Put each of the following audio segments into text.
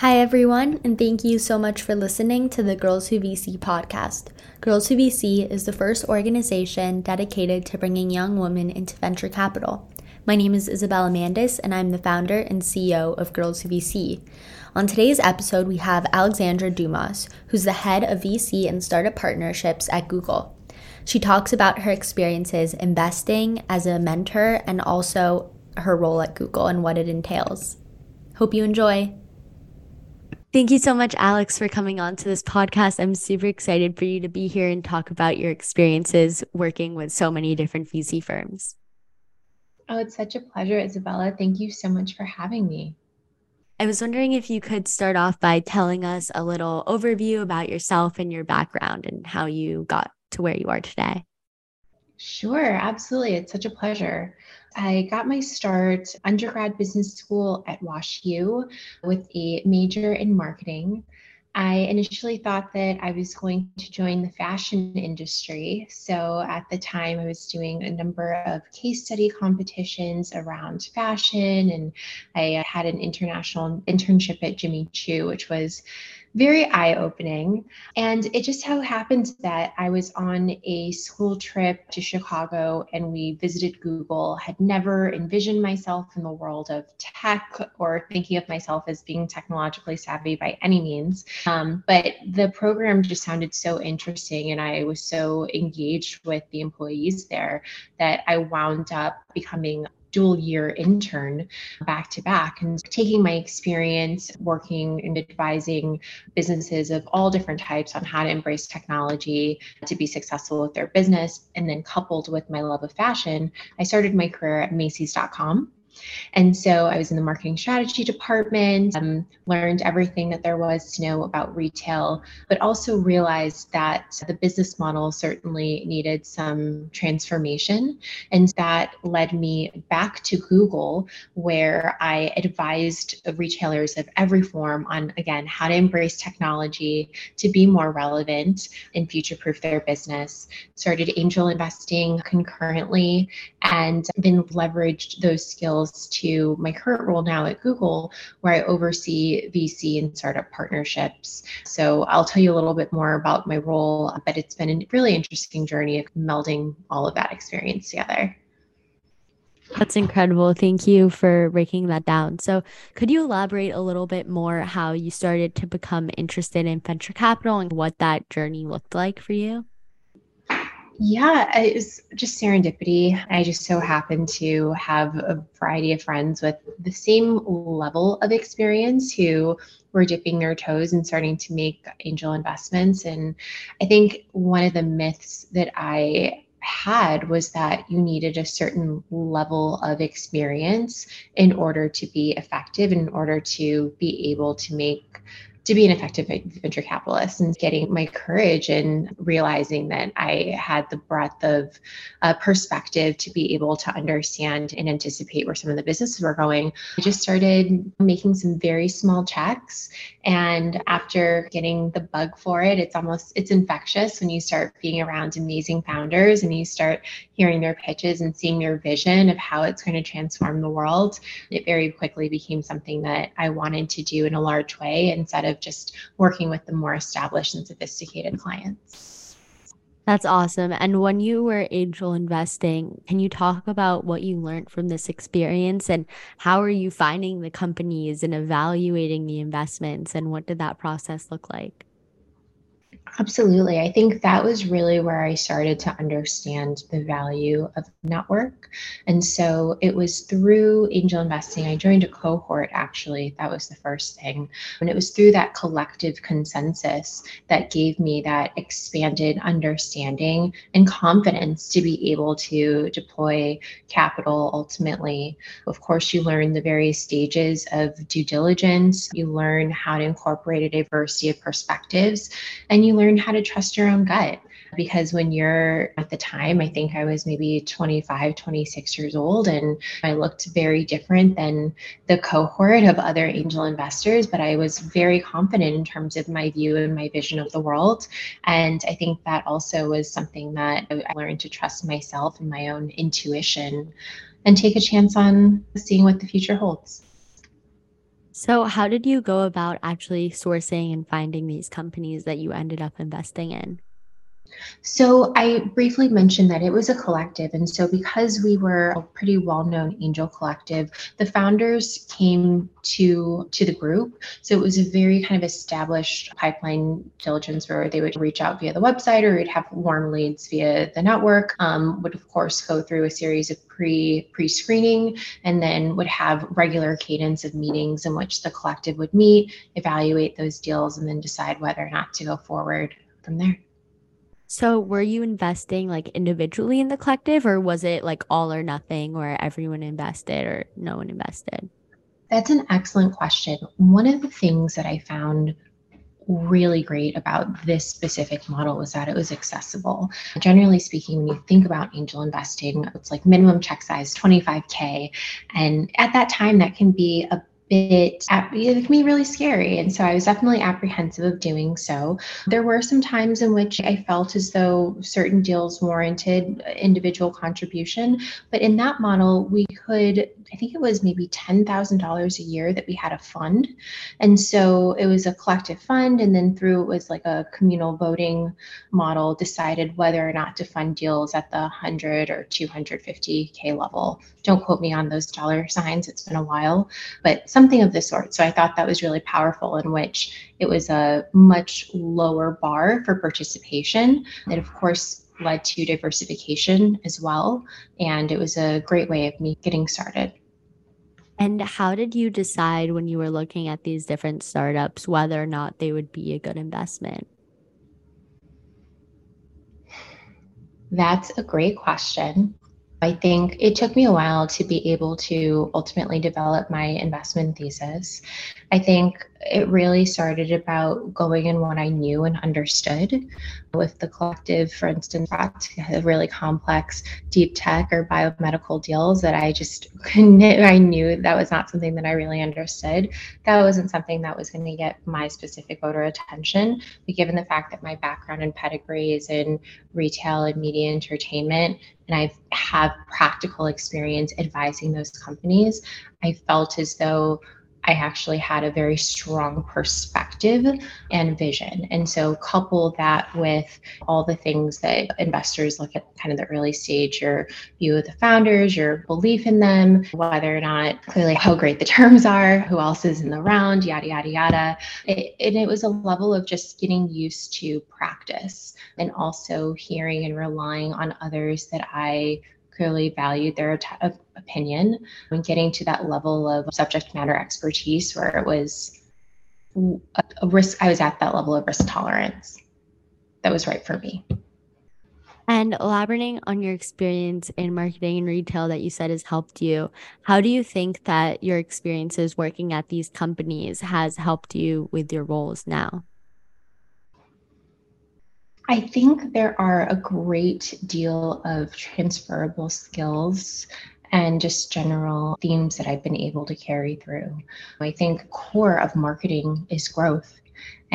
Hi, everyone, and thank you so much for listening to the Girls Who VC podcast. Girls Who VC is the first organization dedicated to bringing young women into venture capital. My name is Isabella Mandis, and I'm the founder and CEO of Girls Who VC. On today's episode, we have Alexandra Dumas, who's the head of VC and startup partnerships at Google. She talks about her experiences investing as a mentor and also her role at Google and what it entails. Hope you enjoy. Thank you so much, Alex, for coming on to this podcast. I'm super excited for you to be here and talk about your experiences working with so many different VC firms. Oh, it's such a pleasure, Isabella. Thank you so much for having me. I was wondering if you could start off by telling us a little overview about yourself and your background and how you got to where you are today. Sure, absolutely. It's such a pleasure. I got my start undergrad business school at WashU with a major in marketing. I initially thought that I was going to join the fashion industry. So at the time, I was doing a number of case study competitions around fashion, and I had an international internship at Jimmy Choo, which was very eye opening. And it just so happened that I was on a school trip to Chicago and we visited Google, had never envisioned myself in the world of tech or thinking of myself as being technologically savvy by any means. Um, but the program just sounded so interesting and I was so engaged with the employees there that I wound up becoming dual year intern back to back and taking my experience working and advising businesses of all different types on how to embrace technology to be successful with their business. And then coupled with my love of fashion, I started my career at Macy's.com and so I was in the marketing strategy department, um, learned everything that there was to know about retail, but also realized that the business model certainly needed some transformation. And that led me back to Google, where I advised retailers of every form on, again, how to embrace technology to be more relevant and future proof their business. Started angel investing concurrently and then leveraged those skills to my current role now at Google, where I oversee VC and startup partnerships. So I'll tell you a little bit more about my role, but it's been a really interesting journey of melding all of that experience together. That's incredible. Thank you for breaking that down. So, could you elaborate a little bit more how you started to become interested in venture capital and what that journey looked like for you? Yeah, uh, it was just serendipity. I just so happened to have a variety of friends with the same level of experience who were dipping their toes and starting to make angel investments. And I think one of the myths that I had was that you needed a certain level of experience in order to be effective, in order to be able to make to be an effective venture capitalist and getting my courage and realizing that I had the breadth of uh, perspective to be able to understand and anticipate where some of the businesses were going. I just started making some very small checks. And after getting the bug for it, it's almost it's infectious when you start being around amazing founders and you start hearing their pitches and seeing their vision of how it's going to transform the world. It very quickly became something that I wanted to do in a large way instead of of just working with the more established and sophisticated clients. That's awesome. And when you were angel investing, can you talk about what you learned from this experience and how are you finding the companies and evaluating the investments and what did that process look like? Absolutely. I think that was really where I started to understand the value of network. And so it was through angel investing. I joined a cohort, actually. That was the first thing. And it was through that collective consensus that gave me that expanded understanding and confidence to be able to deploy capital ultimately. Of course, you learn the various stages of due diligence, you learn how to incorporate a diversity of perspectives, and you learn how to trust your own gut because when you're at the time i think i was maybe 25 26 years old and i looked very different than the cohort of other angel investors but i was very confident in terms of my view and my vision of the world. And i think that also was something that i learned to trust myself and my own intuition and take a chance on seeing what the future holds So, how did you go about actually sourcing and finding these companies that you ended up investing in? So I briefly mentioned that it was a collective. And so because we were a pretty well-known angel collective, the founders came to to the group. So it was a very kind of established pipeline diligence where they would reach out via the website or we'd have warm leads via the network. Um, would of course go through a series of pre pre-screening and then would have regular cadence of meetings in which the collective would meet, evaluate those deals, and then decide whether or not to go forward from there. So, were you investing like individually in the collective, or was it like all or nothing where everyone invested or no one invested? That's an excellent question. One of the things that I found really great about this specific model was that it was accessible. Generally speaking, when you think about angel investing, it's like minimum check size 25K. And at that time, that can be a bit uh, it can be really scary and so i was definitely apprehensive of doing so. There were some times in which i felt as though certain deals warranted uh, individual contribution but in that model we could i think it was maybe $10000 a year that we had a fund and so it was a collective fund and then through it was like a communal voting model decided whether or not to fund deals at the 100 or 250k level don't quote me on those dollar signs it's been a while but something of the sort. So I thought that was really powerful, in which it was a much lower bar for participation. That, of course, led to diversification as well. And it was a great way of me getting started. And how did you decide when you were looking at these different startups whether or not they would be a good investment? That's a great question. I think it took me a while to be able to ultimately develop my investment thesis. I think it really started about going in what I knew and understood. With the collective, for instance, brought really complex deep tech or biomedical deals that I just couldn't, I knew that was not something that I really understood. That wasn't something that was going to get my specific voter attention. But given the fact that my background and pedigree is in retail and media entertainment, and I have practical experience advising those companies, I felt as though I actually had a very strong perspective and vision. And so, couple that with all the things that investors look at kind of the early stage your view of the founders, your belief in them, whether or not clearly how great the terms are, who else is in the round, yada, yada, yada. It, and it was a level of just getting used to practice and also hearing and relying on others that I clearly valued their t- opinion when getting to that level of subject matter expertise where it was a risk i was at that level of risk tolerance that was right for me and elaborating on your experience in marketing and retail that you said has helped you, how do you think that your experiences working at these companies has helped you with your roles now? I think there are a great deal of transferable skills and just general themes that I've been able to carry through. I think core of marketing is growth.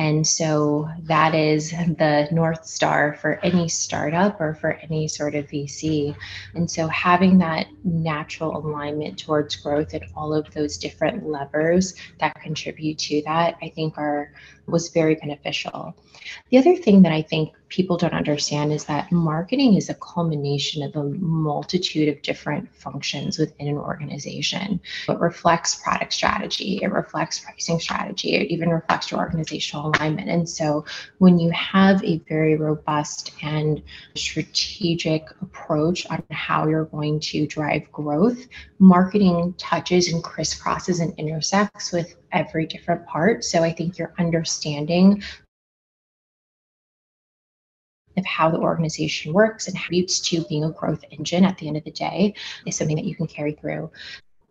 And so that is the North Star for any startup or for any sort of VC. And so having that natural alignment towards growth and all of those different levers that contribute to that, I think are was very beneficial. The other thing that I think people don't understand is that marketing is a culmination of a multitude of different functions within an organization. It reflects product strategy, it reflects pricing strategy, it even reflects your organizational alignment. And so when you have a very robust and strategic approach on how you're going to drive growth, marketing touches and crisscrosses and intersects with every different part. So I think you're understanding of how the organization works and contributes to being a growth engine at the end of the day is something that you can carry through.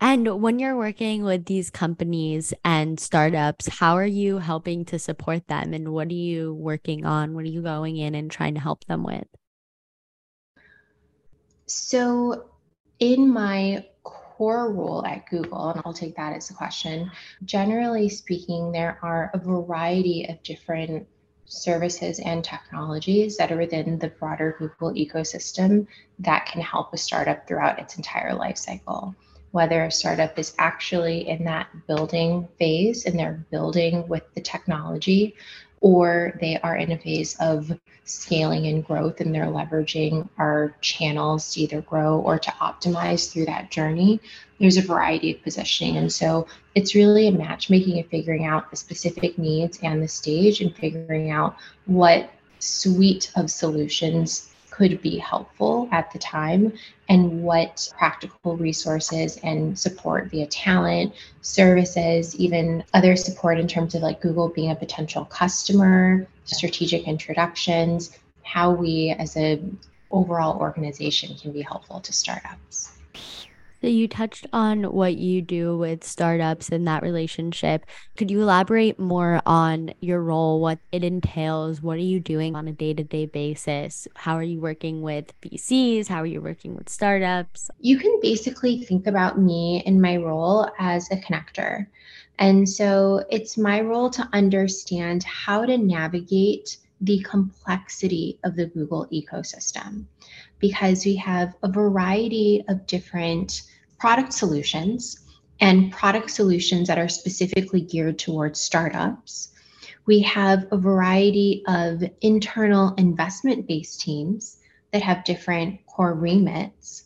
And when you're working with these companies and startups, how are you helping to support them? And what are you working on? What are you going in and trying to help them with? So, in my core role at Google, and I'll take that as a question, generally speaking, there are a variety of different services and technologies that are within the broader Google ecosystem that can help a startup throughout its entire life cycle. Whether a startup is actually in that building phase and they're building with the technology, or they are in a phase of scaling and growth and they're leveraging our channels to either grow or to optimize through that journey. There's a variety of positioning. And so it's really a matchmaking and figuring out the specific needs and the stage and figuring out what suite of solutions could be helpful at the time and what practical resources and support via talent, services, even other support in terms of like Google being a potential customer, strategic introductions, how we as a overall organization can be helpful to startups. So you touched on what you do with startups and that relationship. Could you elaborate more on your role, what it entails? What are you doing on a day-to-day basis? How are you working with VCs? How are you working with startups? You can basically think about me in my role as a connector. And so it's my role to understand how to navigate the complexity of the Google ecosystem because we have a variety of different product solutions and product solutions that are specifically geared towards startups. We have a variety of internal investment based teams that have different core remits.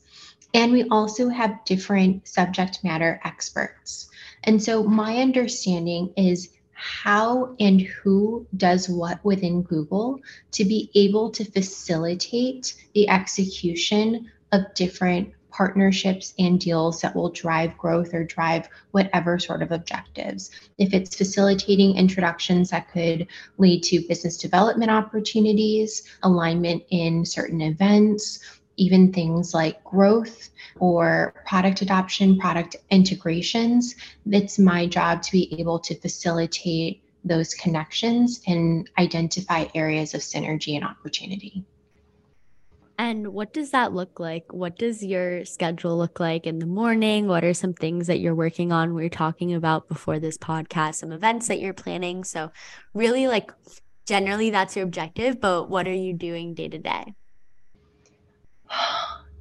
And we also have different subject matter experts. And so my understanding is how and who does what within Google to be able to facilitate the execution of different partnerships and deals that will drive growth or drive whatever sort of objectives. If it's facilitating introductions that could lead to business development opportunities, alignment in certain events, even things like growth or product adoption, product integrations, it's my job to be able to facilitate those connections and identify areas of synergy and opportunity. And what does that look like? What does your schedule look like in the morning? What are some things that you're working on? We are talking about before this podcast, some events that you're planning. So, really, like, generally, that's your objective, but what are you doing day to day?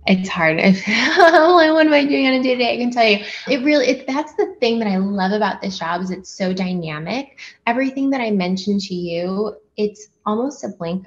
It's hard. like, what am I doing on a day to day? I can tell you, it really. It, that's the thing that I love about this job is it's so dynamic. Everything that I mentioned to you, it's almost a blank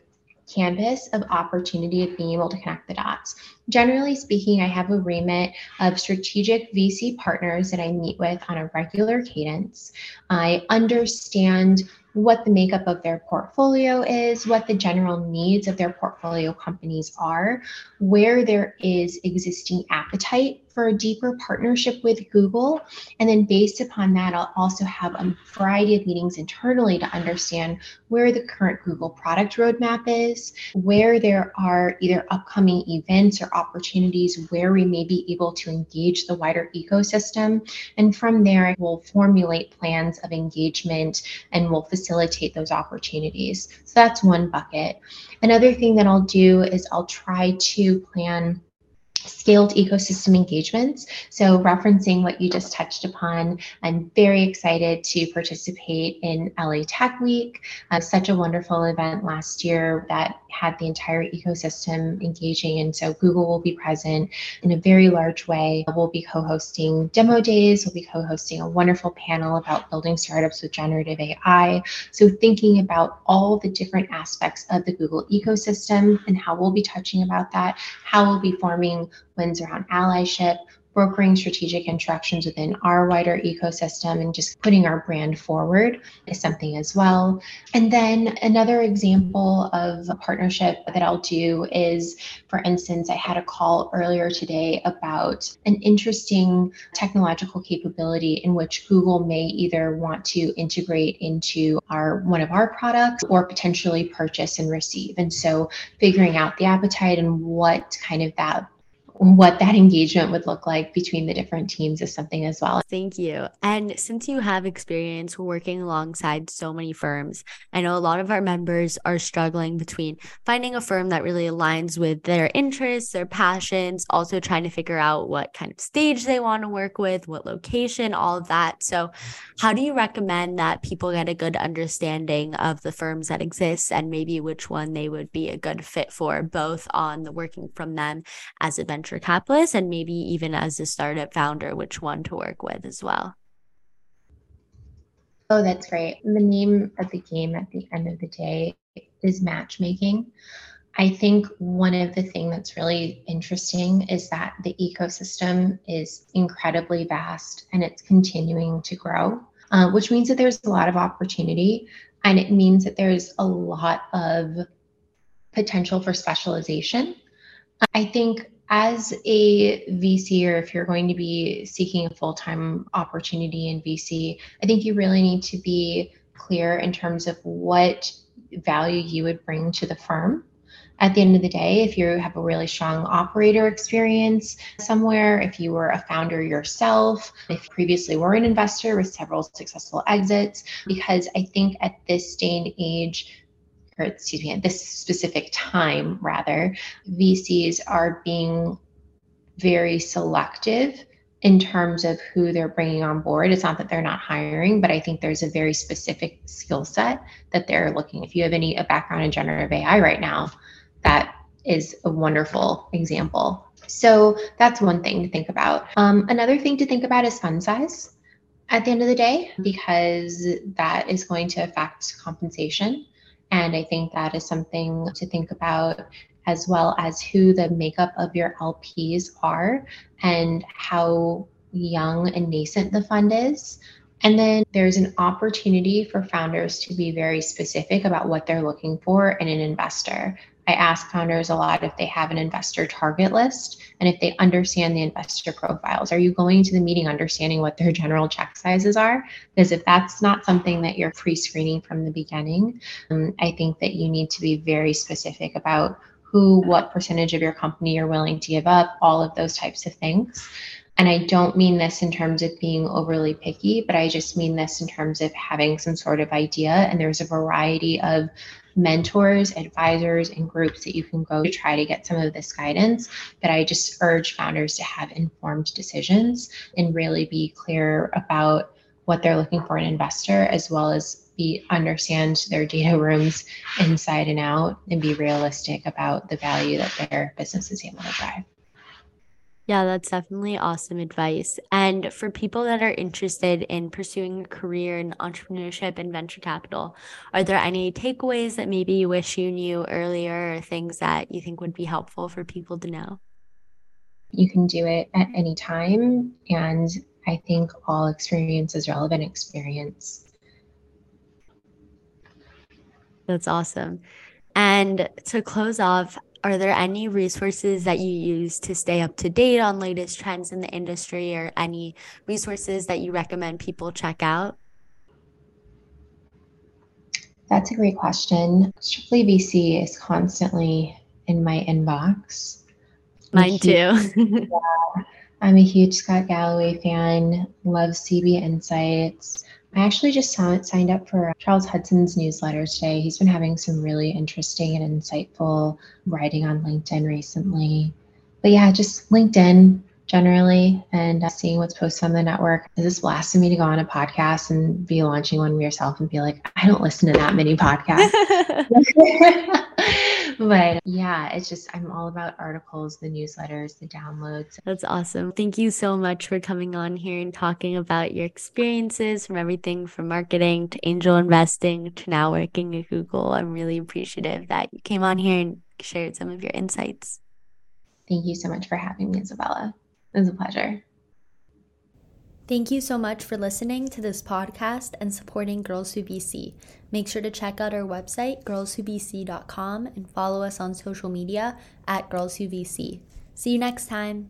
canvas of opportunity of being able to connect the dots. Generally speaking, I have a remit of strategic VC partners that I meet with on a regular cadence. I understand what the makeup of their portfolio is, what the general needs of their portfolio companies are, where there is existing appetite for a deeper partnership with Google. And then based upon that, I'll also have a variety of meetings internally to understand where the current Google product roadmap is, where there are either upcoming events or opportunities where we may be able to engage the wider ecosystem. And from there, we'll formulate plans of engagement and we'll facilitate those opportunities. So that's one bucket. Another thing that I'll do is I'll try to plan scaled ecosystem engagements. So, referencing what you just touched upon, I'm very excited to participate in LA Tech Week, uh, such a wonderful event last year that had the entire ecosystem engaging. And so, Google will be present in a very large way. We'll be co hosting demo days, we'll be co hosting a wonderful panel about building startups with generative AI. So, thinking about all the different aspects of the Google ecosystem and how we'll be touching about that, how we'll be forming wins around allyship, brokering strategic interactions within our wider ecosystem and just putting our brand forward is something as well. And then another example of a partnership that I'll do is, for instance, I had a call earlier today about an interesting technological capability in which Google may either want to integrate into our one of our products or potentially purchase and receive. And so figuring out the appetite and what kind of that what that engagement would look like between the different teams is something as well. Thank you. And since you have experience working alongside so many firms, I know a lot of our members are struggling between finding a firm that really aligns with their interests, their passions, also trying to figure out what kind of stage they want to work with, what location, all of that. So, how do you recommend that people get a good understanding of the firms that exist and maybe which one they would be a good fit for, both on the working from them as a venture venture capitalist and maybe even as a startup founder, which one to work with as well? Oh, that's great. The name of the game at the end of the day is matchmaking. I think one of the things that's really interesting is that the ecosystem is incredibly vast and it's continuing to grow, uh, which means that there's a lot of opportunity and it means that there's a lot of potential for specialization. I think as a VC, or if you're going to be seeking a full time opportunity in VC, I think you really need to be clear in terms of what value you would bring to the firm. At the end of the day, if you have a really strong operator experience somewhere, if you were a founder yourself, if previously were an investor with several successful exits, because I think at this day and age, or excuse me, at this specific time, rather, VCs are being very selective in terms of who they're bringing on board. It's not that they're not hiring, but I think there's a very specific skill set that they're looking. If you have any a background in generative AI right now, that is a wonderful example. So that's one thing to think about. Um, another thing to think about is fund size at the end of the day, because that is going to affect compensation. And I think that is something to think about as well as who the makeup of your LPs are and how young and nascent the fund is. And then there's an opportunity for founders to be very specific about what they're looking for in an investor. I ask founders a lot if they have an investor target list and if they understand the investor profiles. Are you going to the meeting understanding what their general check sizes are? Because if that's not something that you're pre screening from the beginning, um, I think that you need to be very specific about who, what percentage of your company you're willing to give up, all of those types of things. And I don't mean this in terms of being overly picky, but I just mean this in terms of having some sort of idea. And there's a variety of mentors, advisors, and groups that you can go to try to get some of this guidance. But I just urge founders to have informed decisions and really be clear about what they're looking for in an investor, as well as be understand their data rooms inside and out and be realistic about the value that their business is able to drive. Yeah, that's definitely awesome advice. And for people that are interested in pursuing a career in entrepreneurship and venture capital, are there any takeaways that maybe you wish you knew earlier or things that you think would be helpful for people to know? You can do it at any time. And I think all experience is relevant experience. That's awesome. And to close off, are there any resources that you use to stay up to date on latest trends in the industry or any resources that you recommend people check out? That's a great question. Strictly VC is constantly in my inbox. Mine too. yeah, I'm a huge Scott Galloway fan, love CB Insights. I actually just signed up for uh, Charles Hudson's newsletter today. He's been having some really interesting and insightful writing on LinkedIn recently. But yeah, just LinkedIn generally and uh, seeing what's posted on the network. Is this blasting me to go on a podcast and be launching one yourself and be like, I don't listen to that many podcasts. but yeah, it's just, I'm all about articles, the newsletters, the downloads. That's awesome. Thank you so much for coming on here and talking about your experiences from everything from marketing to angel investing to now working at Google. I'm really appreciative that you came on here and shared some of your insights. Thank you so much for having me, Isabella. It was a pleasure. Thank you so much for listening to this podcast and supporting Girls Who VC. Make sure to check out our website, girlswhovc.com, and follow us on social media at Girls Who VC. See you next time.